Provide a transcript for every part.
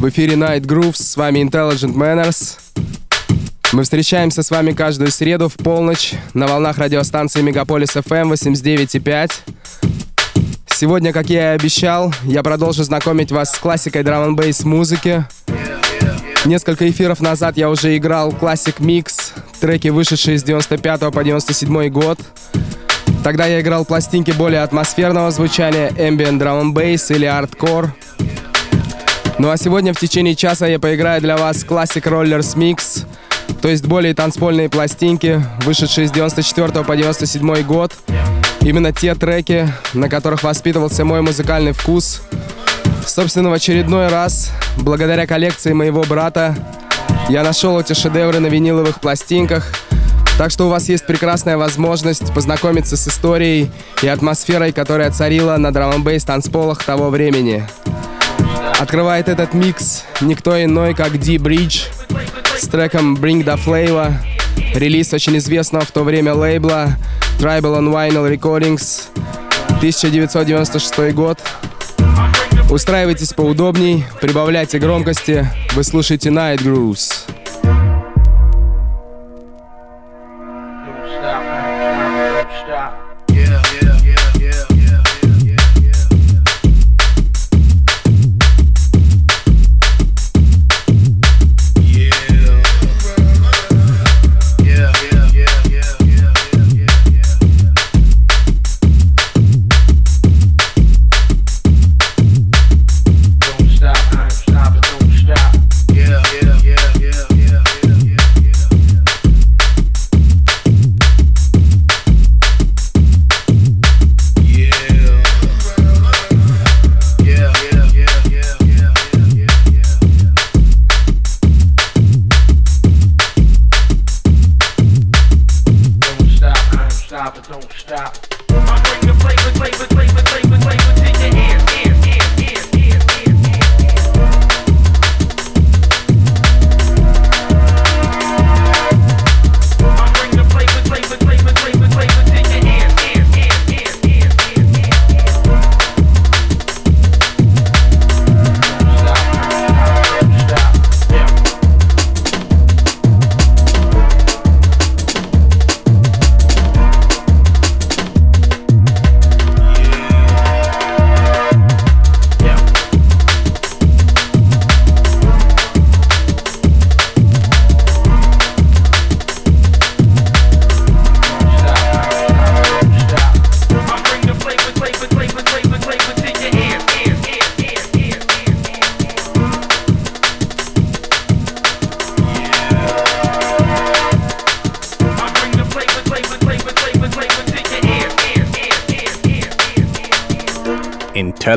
В эфире Night Grooves, с вами Intelligent Manners. Мы встречаемся с вами каждую среду в полночь на волнах радиостанции Мегаполис FM 89.5. Сегодня, как я и обещал, я продолжу знакомить вас с классикой драм н музыки. Несколько эфиров назад я уже играл классик микс, треки, вышедшие с 95 по 97 год. Тогда я играл пластинки более атмосферного звучания, ambient drum and bass или hardcore. Ну а сегодня в течение часа я поиграю для вас Classic Rollers Mix, то есть более танцпольные пластинки, вышедшие с 94 по 97 год. Именно те треки, на которых воспитывался мой музыкальный вкус. Собственно, в очередной раз, благодаря коллекции моего брата, я нашел эти шедевры на виниловых пластинках. Так что у вас есть прекрасная возможность познакомиться с историей и атмосферой, которая царила на драм н танцполах того времени. Открывает этот микс никто иной, как D-Bridge с треком Bring the Flavor, релиз очень известного в то время лейбла Tribal on Vinyl Recordings, 1996 год. Устраивайтесь поудобней, прибавляйте громкости, вы слушаете Night Grooves.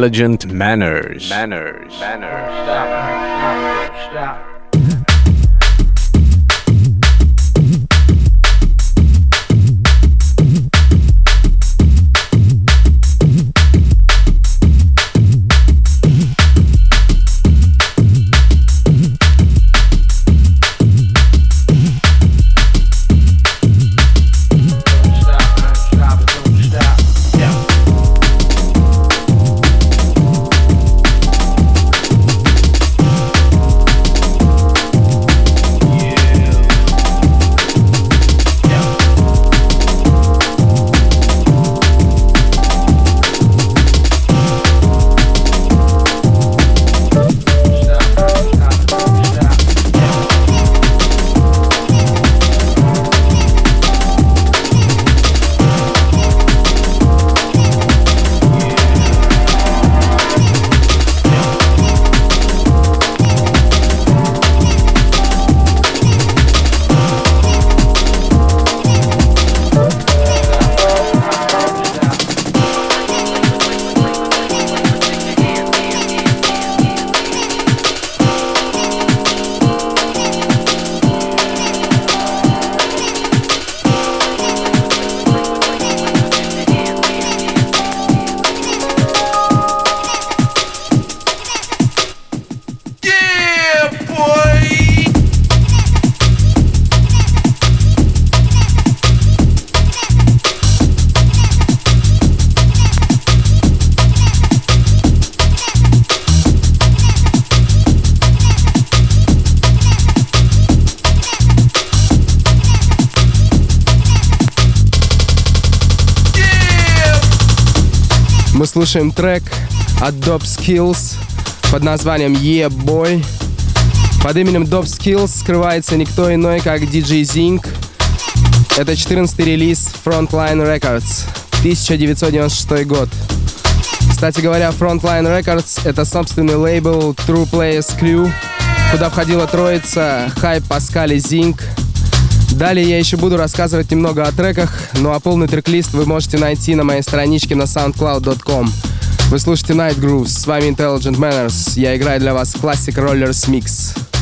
Intelligent Manners. Manners. Manners. Слушаем трек от Dope Skills под названием Yeah Boy. Под именем Dope Skills скрывается никто иной, как DJ Zink. Это 14-й релиз Frontline Records, 1996 год. Кстати говоря, Frontline Records — это собственный лейбл True Players Crew, куда входила троица Hype, Pascal и Zink. Далее я еще буду рассказывать немного о треках, ну а полный трек-лист вы можете найти на моей страничке на soundcloud.com. Вы слушаете Night Grooves, с вами Intelligent Manners, я играю для вас Classic Rollers Mix.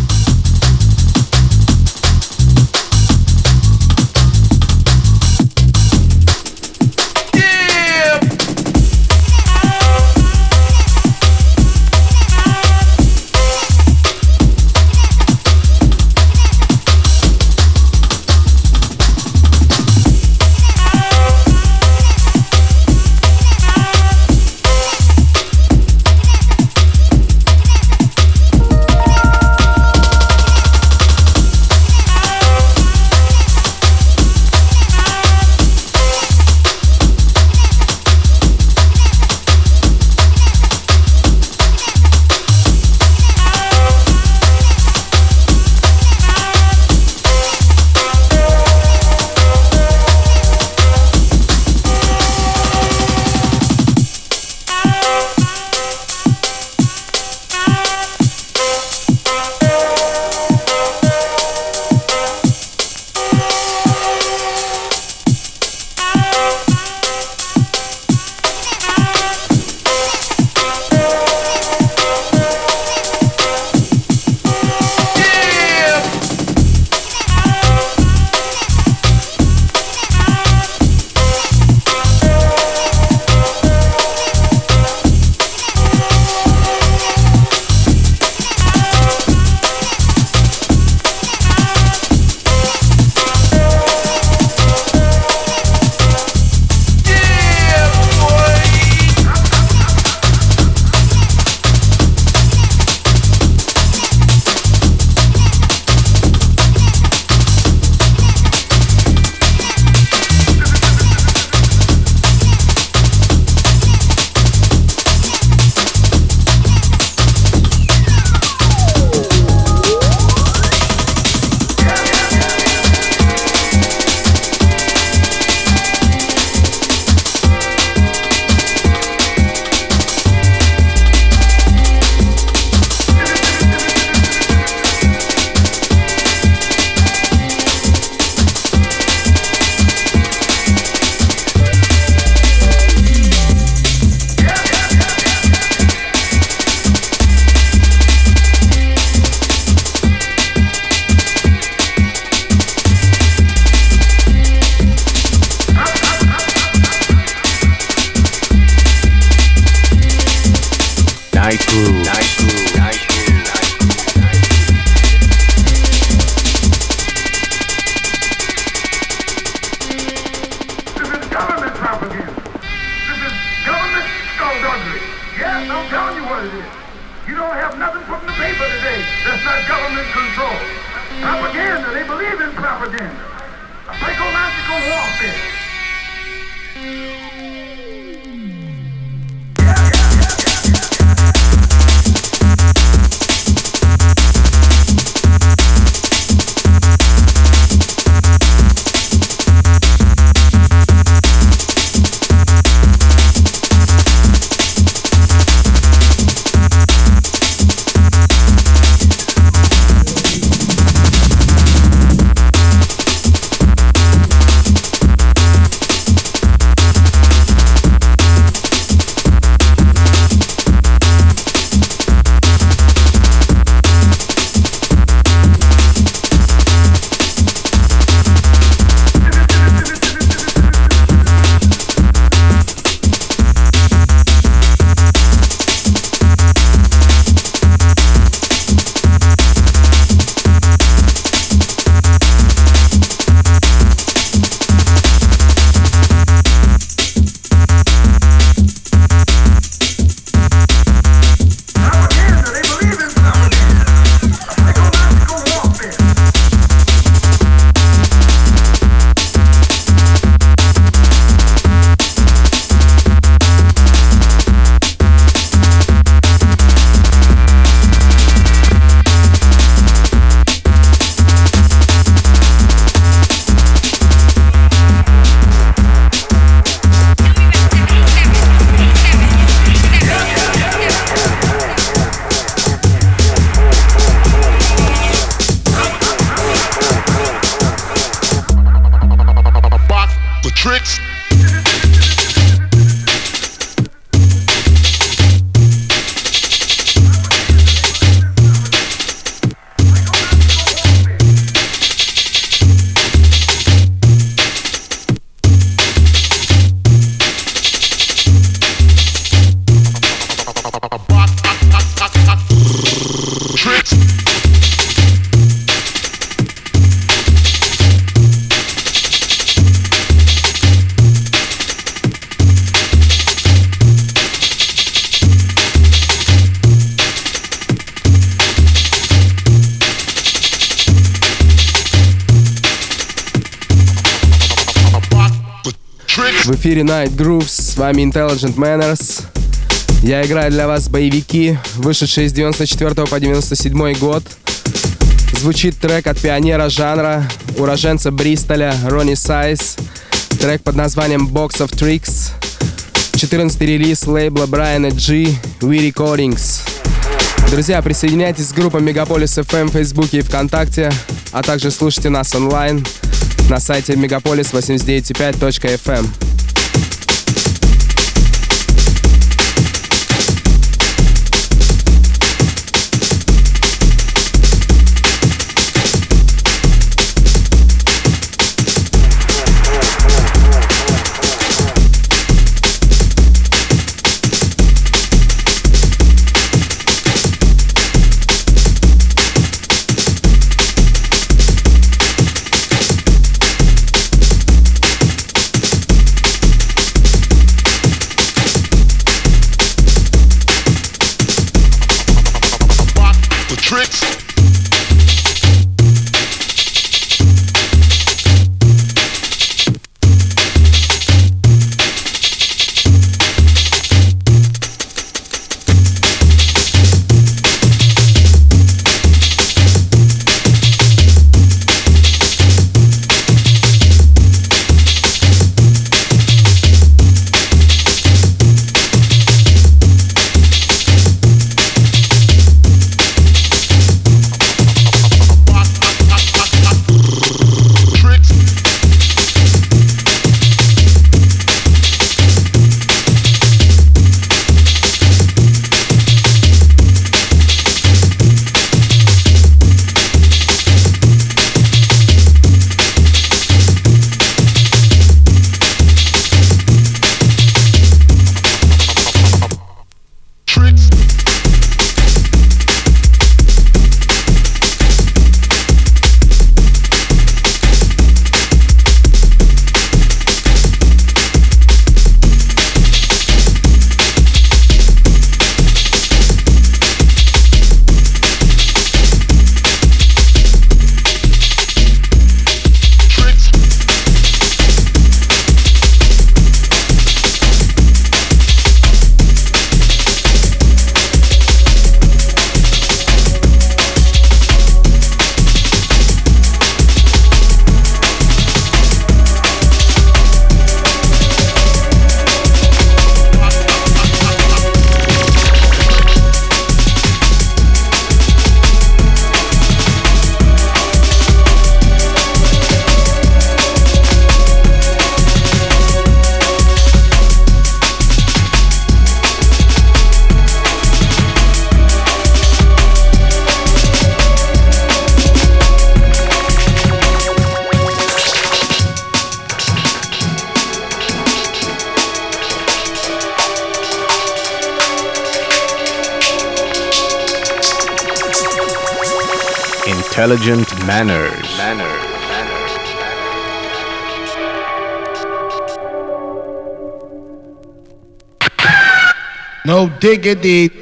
В эфире Night Grooves, с вами Intelligent Manners. Я играю для вас боевики, вышедшие с 94 по 97 год. Звучит трек от пионера жанра, уроженца Бристоля, Ронни Сайз. Трек под названием Box of Tricks. 14 релиз лейбла Брайана G, We Recordings. Друзья, присоединяйтесь к группам Мегаполис FM в Фейсбуке и ВКонтакте, а также слушайте нас онлайн на сайте megapolis895.fm. dig a deep.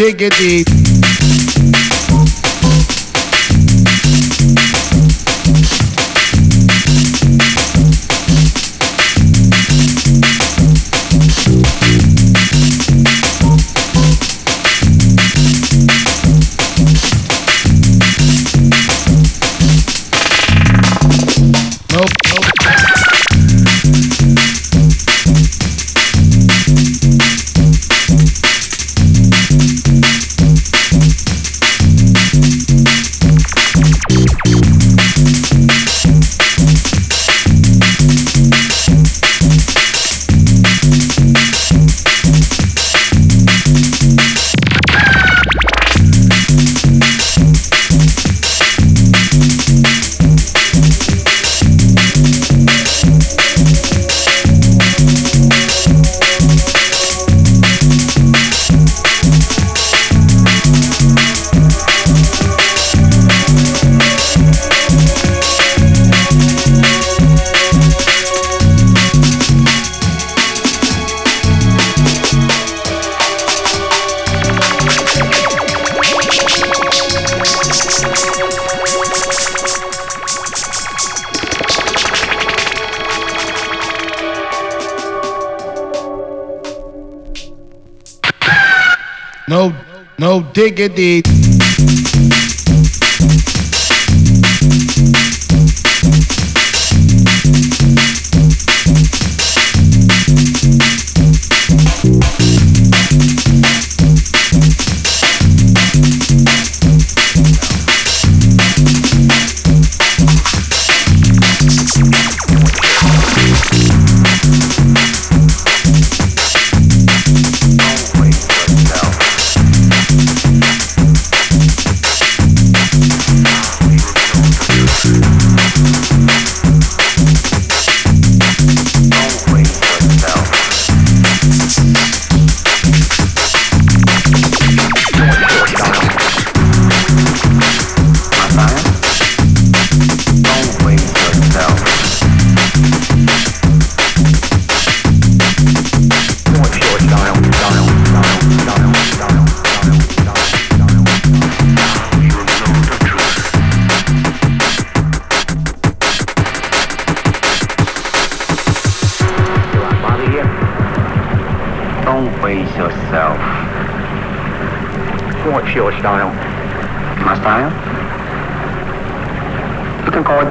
dig it deep. dig it.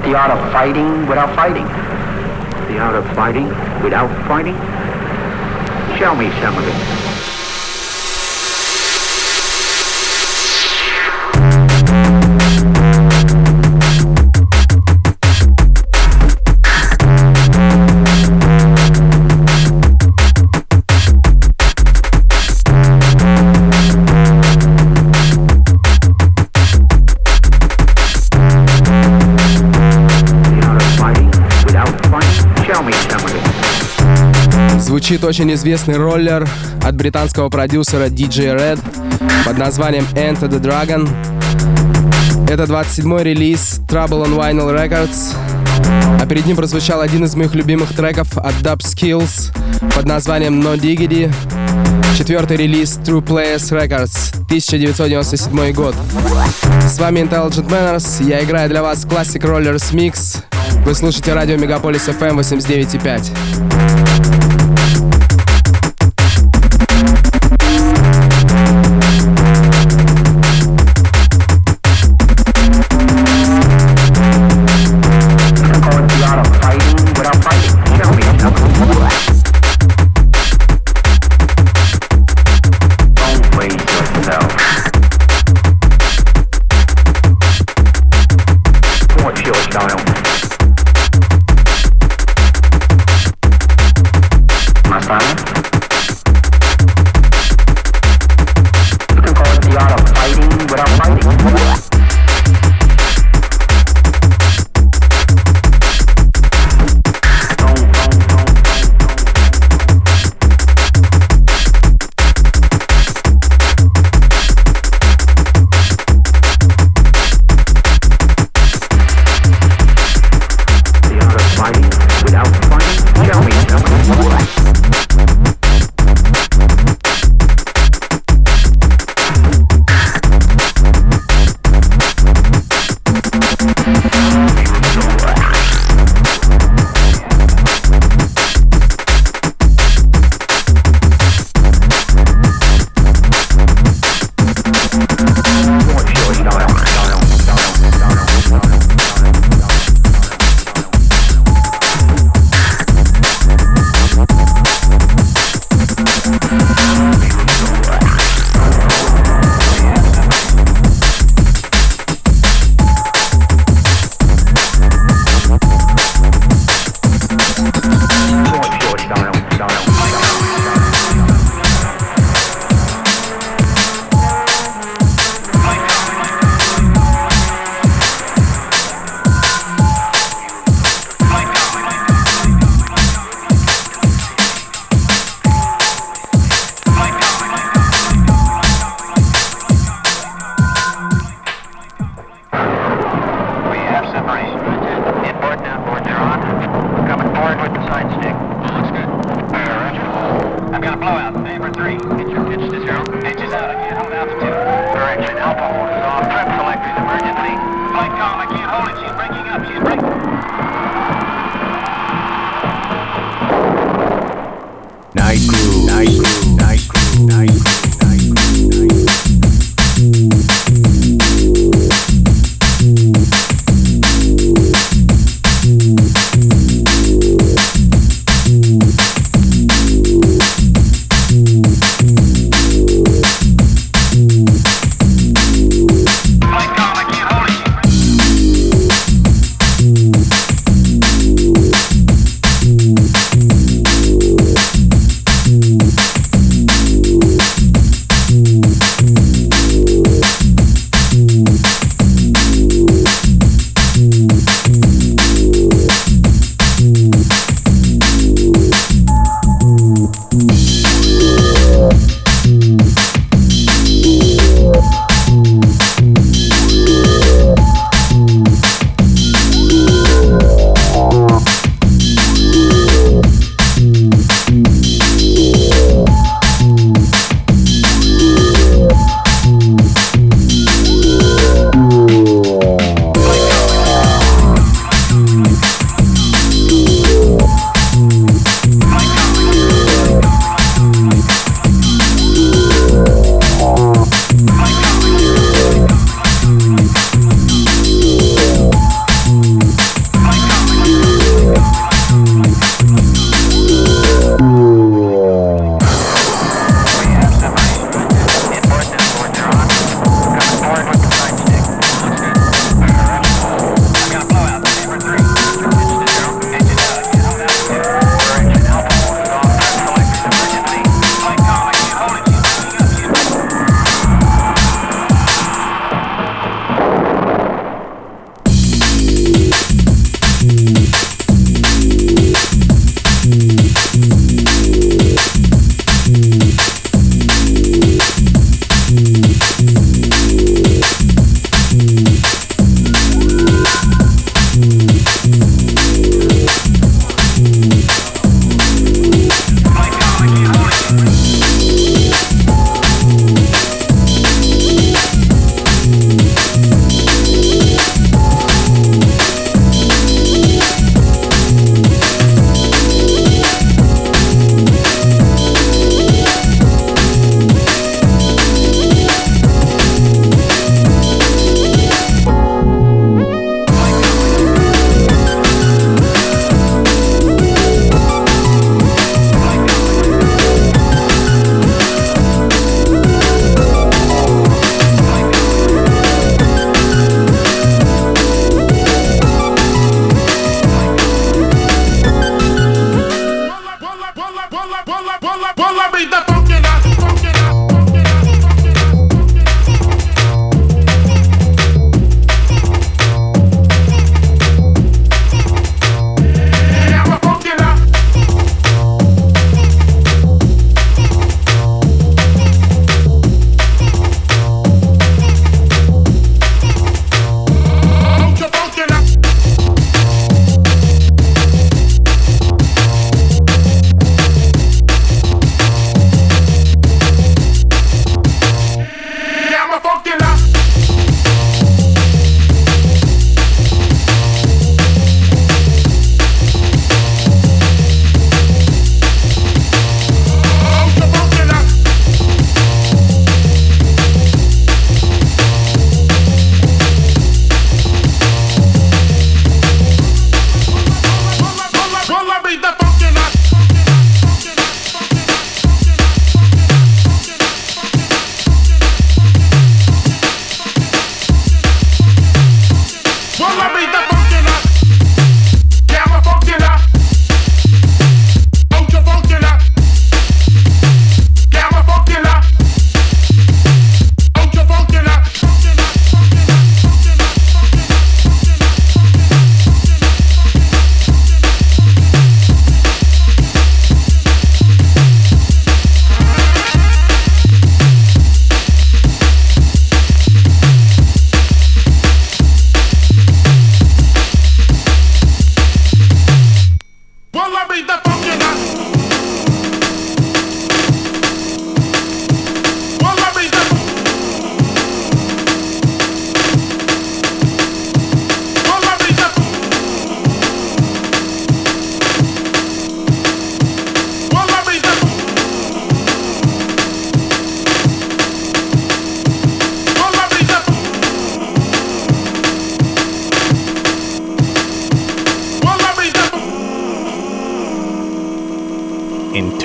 The art of fighting without fighting. The art of fighting without fighting? Show me some of it. Звучит очень известный роллер от британского продюсера DJ Red под названием Enter the Dragon. Это 27-й релиз Trouble on Vinyl Records. А перед ним прозвучал один из моих любимых треков от Dub Skills под названием No Diggity. Четвертый релиз True Players Records, 1997 год. С вами Intelligent Manners, я играю для вас Classic Rollers Mix. Вы слушаете радио Мегаполис FM 89.5.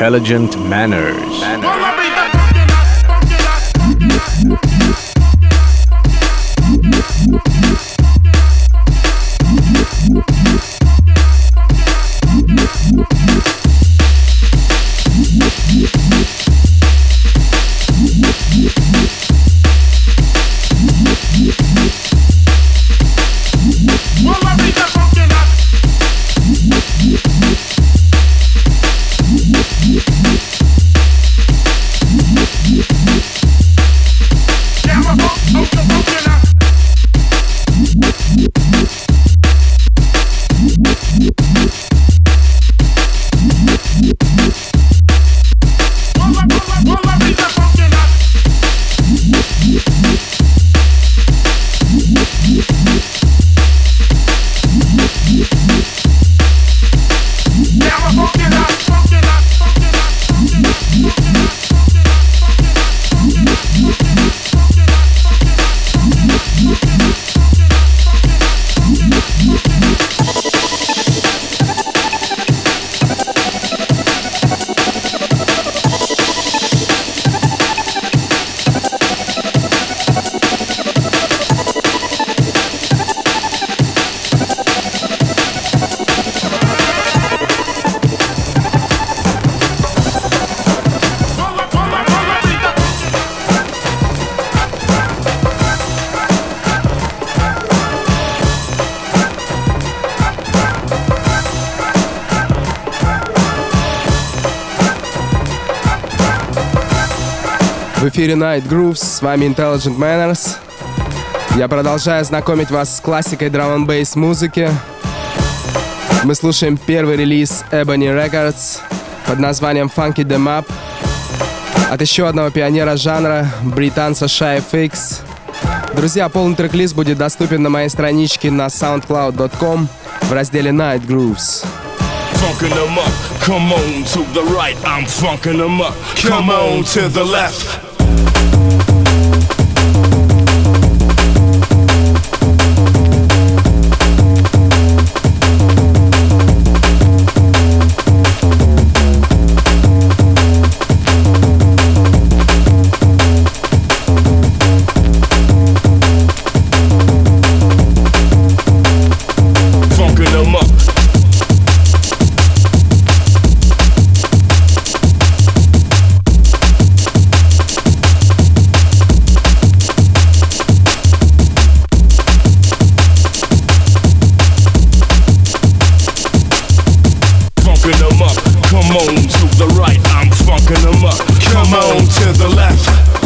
intelligent manners. Эфире Night Grooves, с вами Intelligent Manners. Я продолжаю знакомить вас с классикой драм н музыки. Мы слушаем первый релиз Ebony Records под названием Funky Them Up от еще одного пионера жанра, британца Shy FX. Друзья, полный трек-лист будет доступен на моей страничке на soundcloud.com в разделе Night Grooves. funkin' them up. Come on to the right, I'm funkin' them up. Come on to the left. Come on to the left.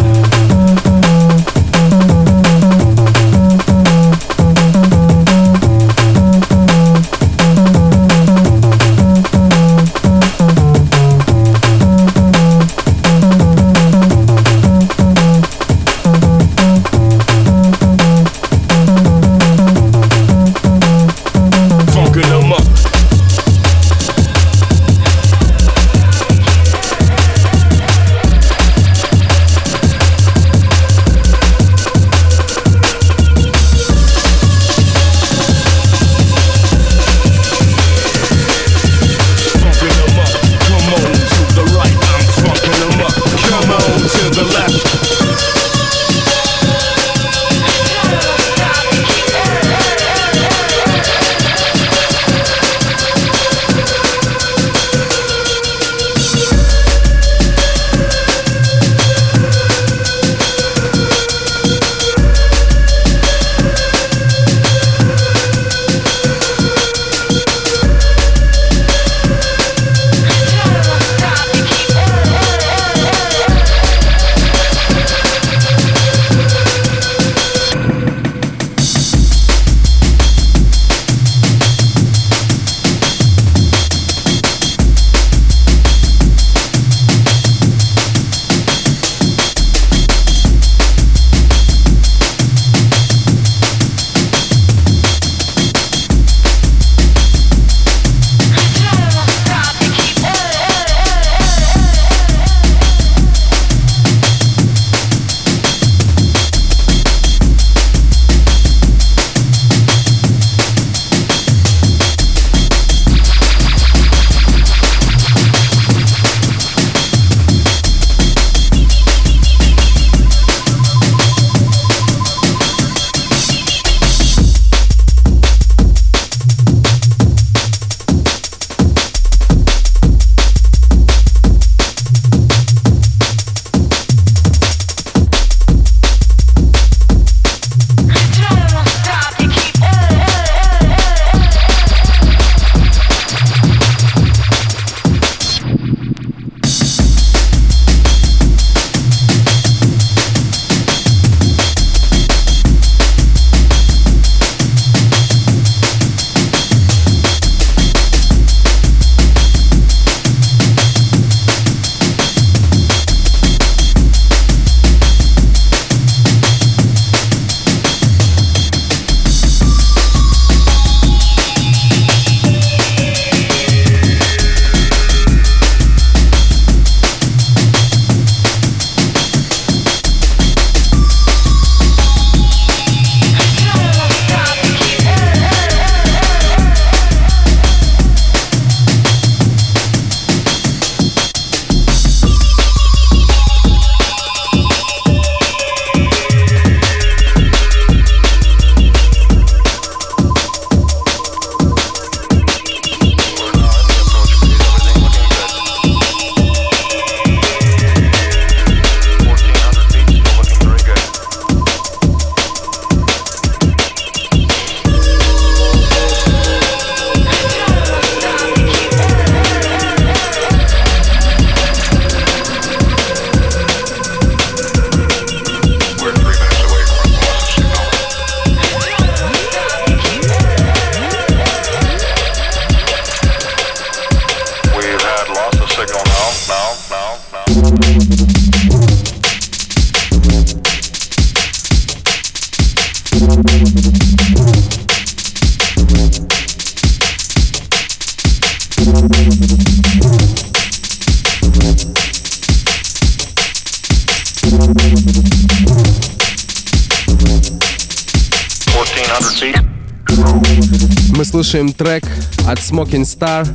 слушаем трек от Smoking Star.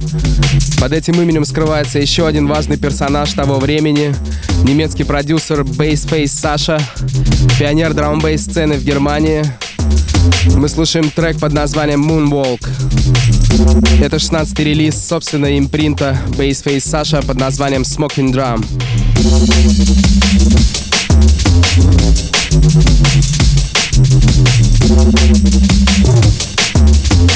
Под этим именем скрывается еще один важный персонаж того времени. Немецкий продюсер Bassface Саша, пионер драмбейс сцены в Германии. Мы слушаем трек под названием Moonwalk. Это 16-й релиз собственного импринта Bassface Саша под названием Smoking Drum. Thank you. We're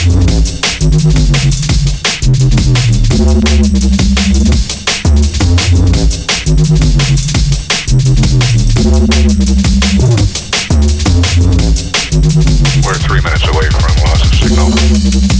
three minutes away from loss of signal.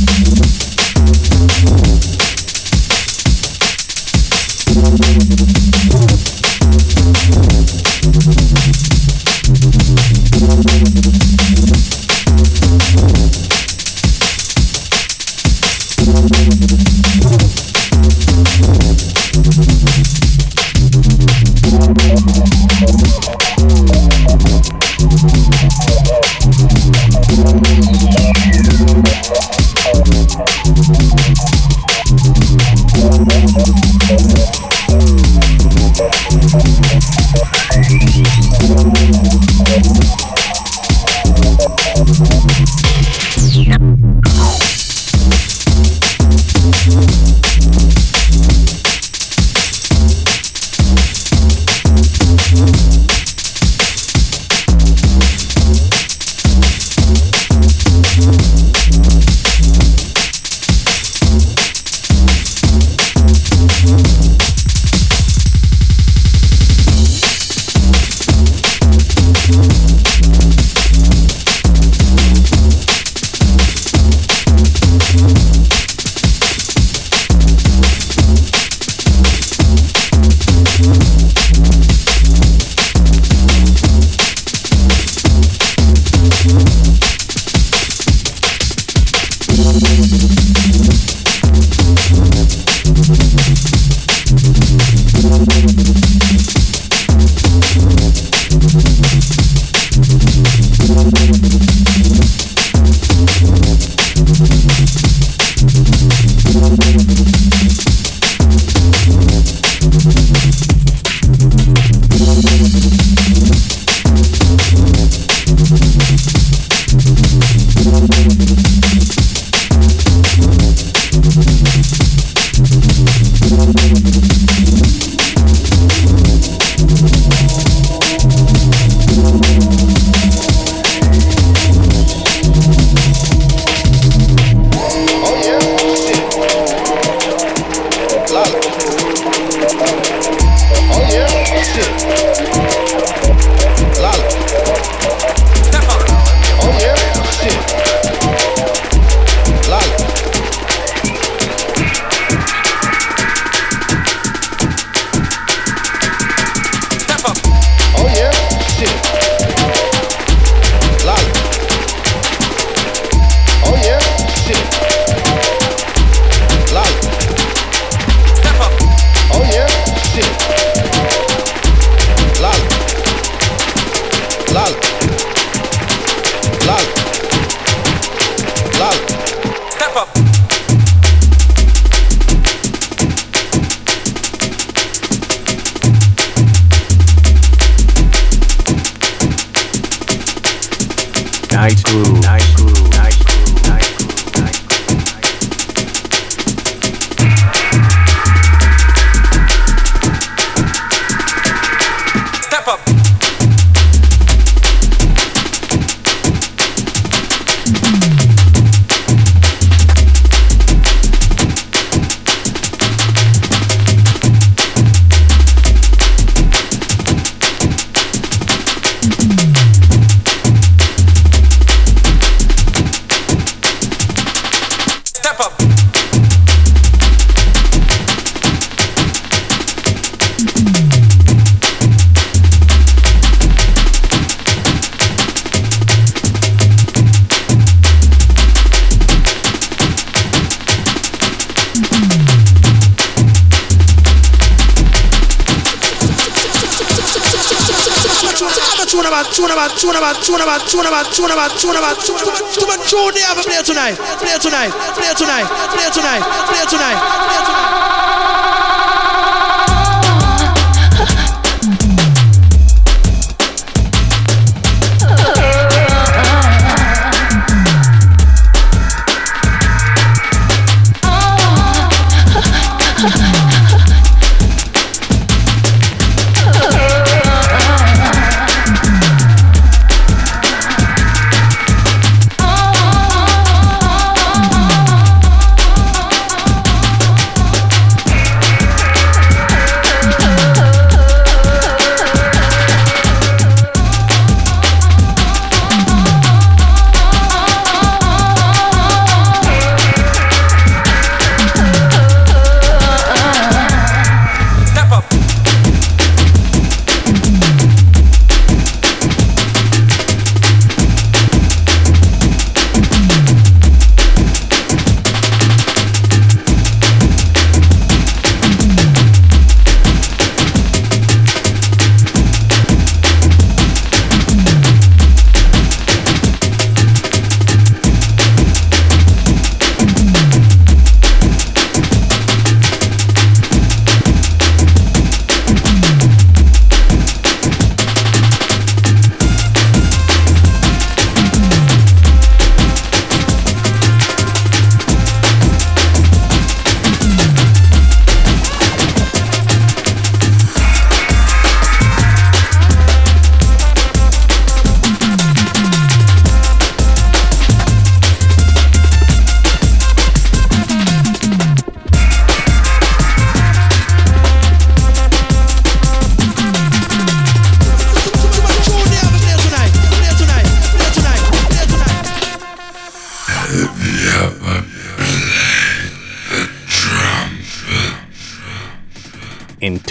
Tune about, tune about, tune about, tune about, tune about, tune about, tune they have a play tonight, play tonight, play tonight, play tonight, play tonight, play tonight.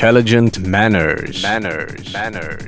Intelligent manners. Manners. Manners.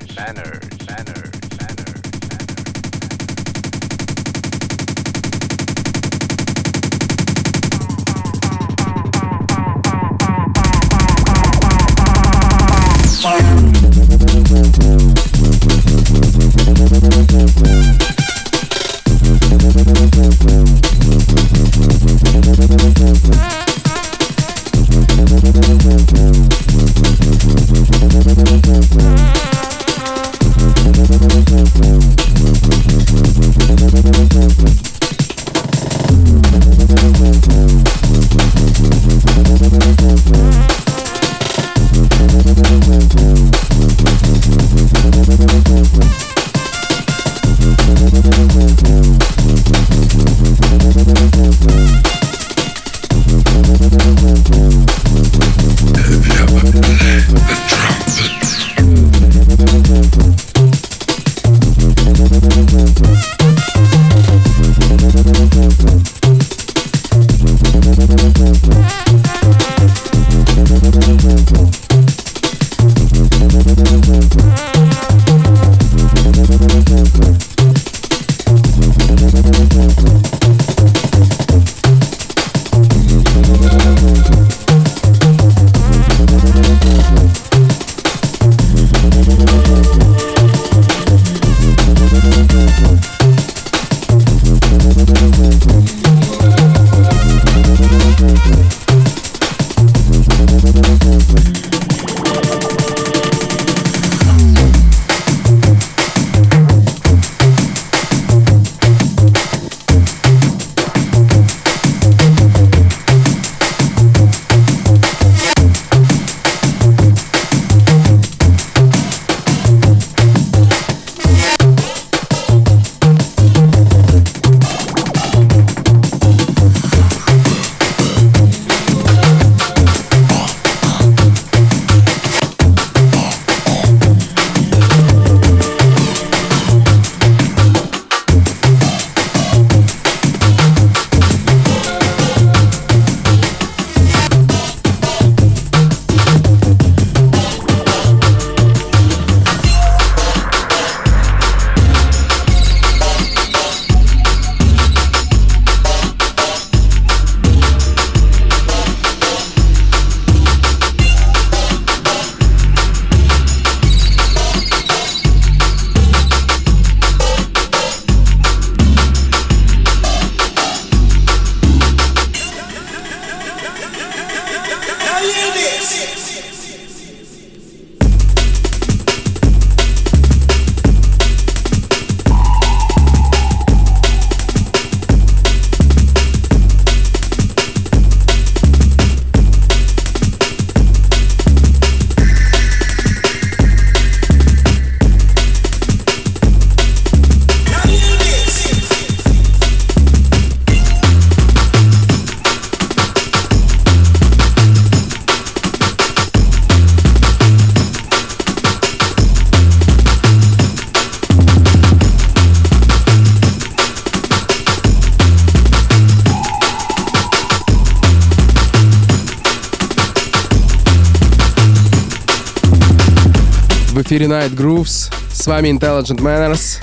Эфире Night Grooves. С вами Intelligent Manners.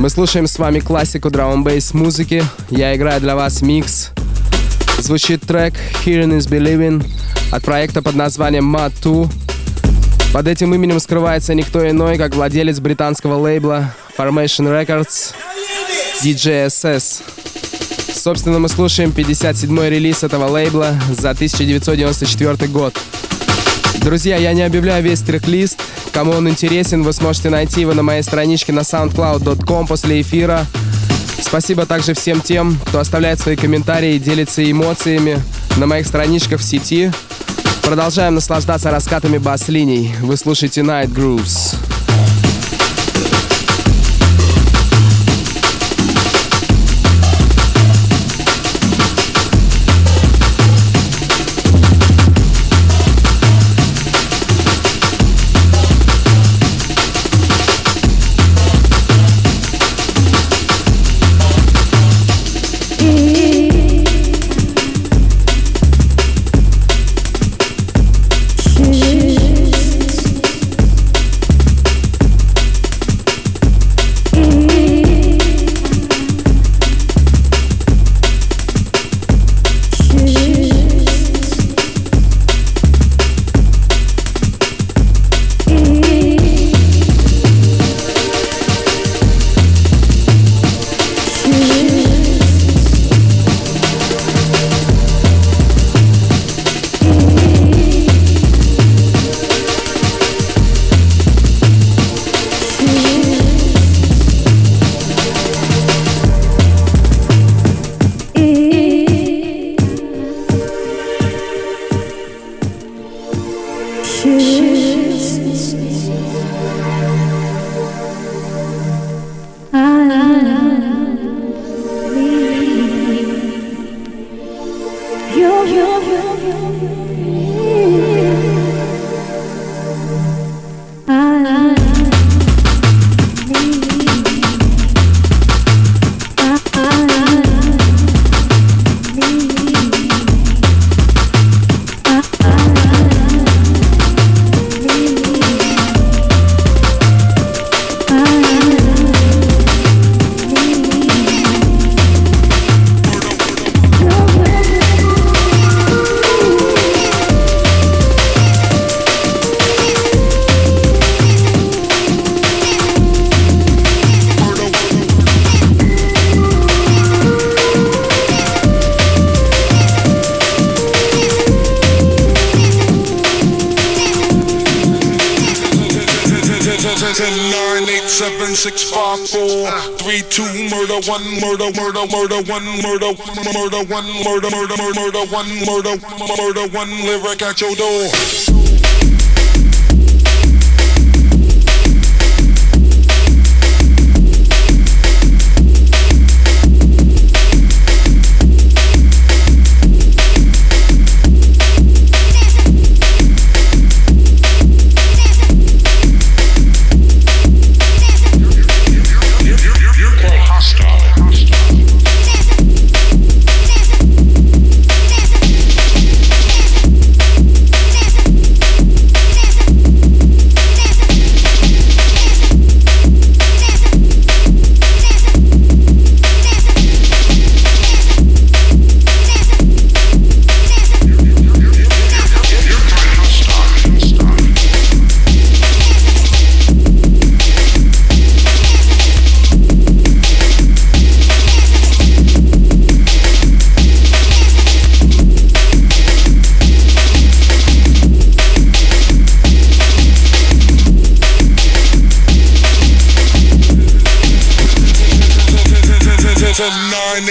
Мы слушаем с вами классику драм бейс музыки. Я играю для вас микс. Звучит трек Hearing is Believing от проекта под названием Mad 2. Под этим именем скрывается никто иной, как владелец британского лейбла Formation Records DJ SS. Собственно, мы слушаем 57-й релиз этого лейбла за 1994 год. Друзья, я не объявляю весь трек-лист. Кому он интересен, вы сможете найти его на моей страничке на soundcloud.com после эфира. Спасибо также всем тем, кто оставляет свои комментарии и делится эмоциями на моих страничках в сети. Продолжаем наслаждаться раскатами бас-линий. Вы слушаете Night Grooves. Murder, one murder, murder, one lyric at your door.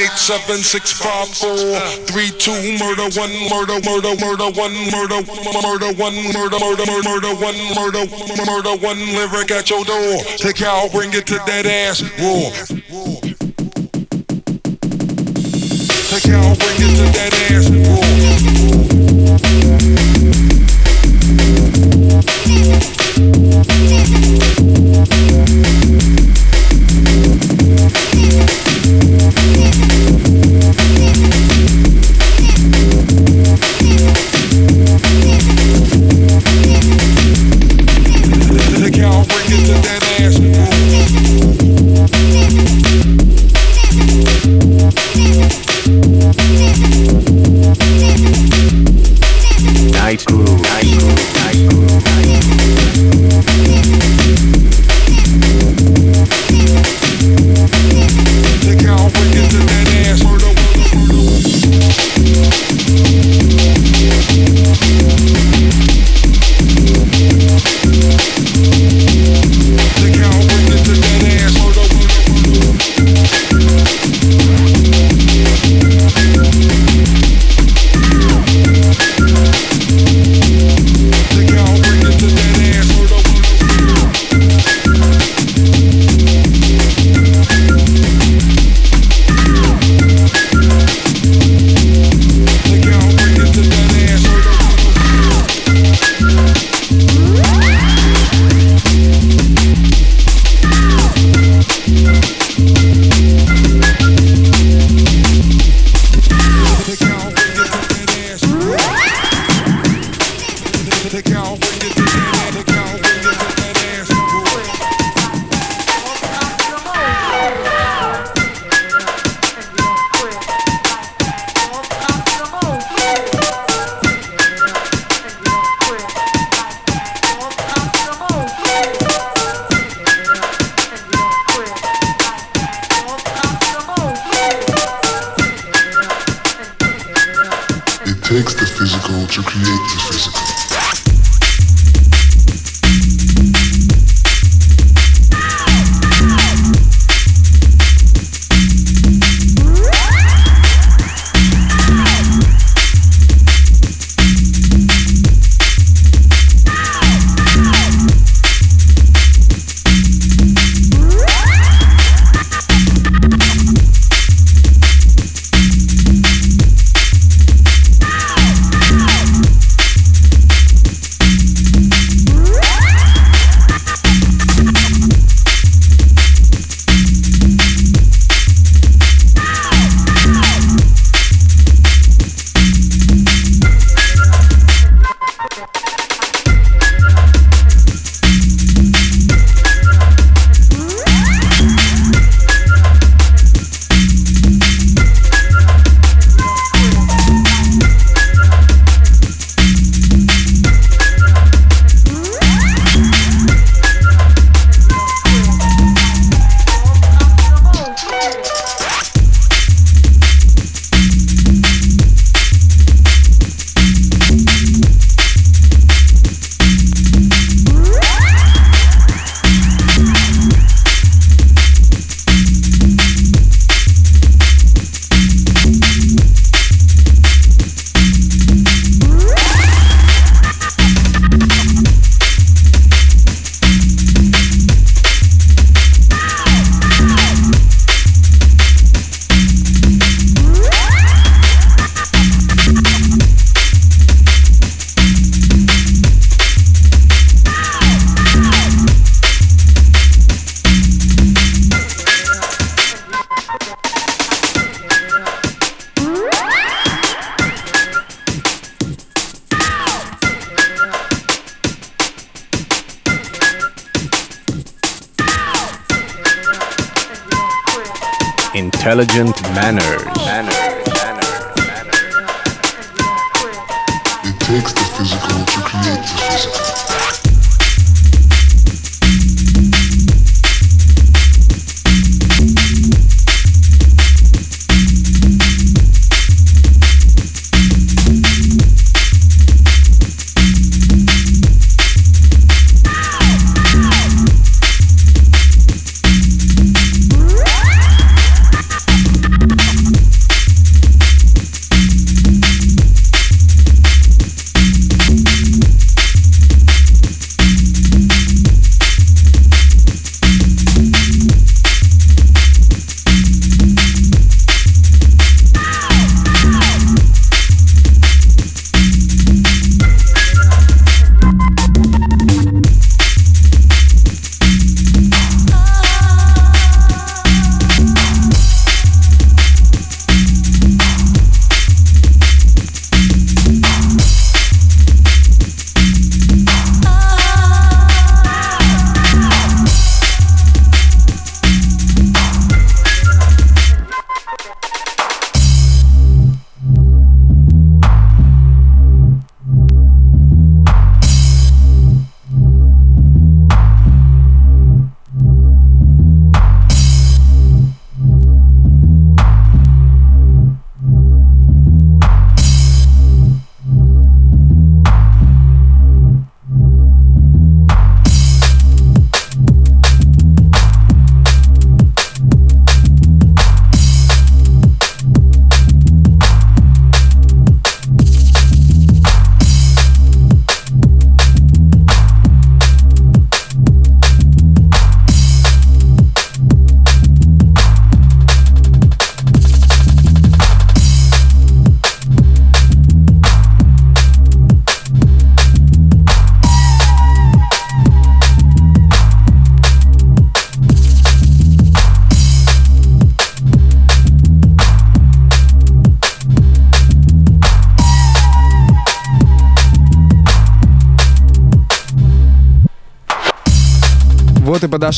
eight seven six five four three two murder one murder murder murder one murder murder one murder murder murder one murder murder one lyric at your door. Take out, bring it to that ass roar. Take out, bring it to that ass roar.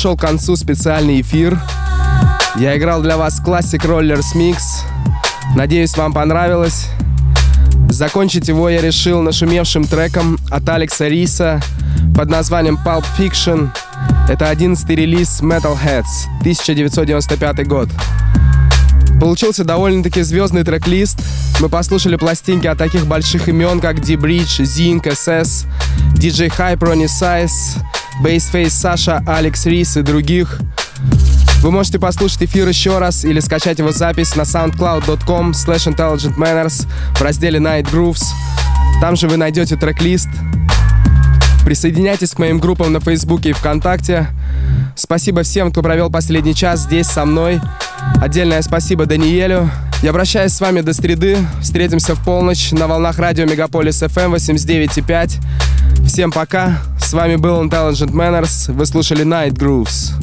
Подошел к концу специальный эфир. Я играл для вас Classic Rollers Mix. Надеюсь, вам понравилось. Закончить его я решил нашумевшим треком от Алекса Риса под названием Pulp Fiction. Это 11 релиз Metalheads, 1995 год. Получился довольно-таки звездный трек-лист. Мы послушали пластинки от таких больших имен, как D-Bridge, Zinc, SS, DJ Hype, Ronnie Size, Bassface Саша, Алекс Рис и других. Вы можете послушать эфир еще раз или скачать его запись на soundcloud.com slash intelligentmanners в разделе Night Grooves. Там же вы найдете трек-лист. Присоединяйтесь к моим группам на Фейсбуке и ВКонтакте. Спасибо всем, кто провел последний час здесь со мной. Отдельное спасибо Даниэлю. Я прощаюсь с вами до среды. Встретимся в полночь на волнах радио Мегаполис FM 89.5. Всем пока. С вами был Intelligent Manners. Вы слушали Night Grooves.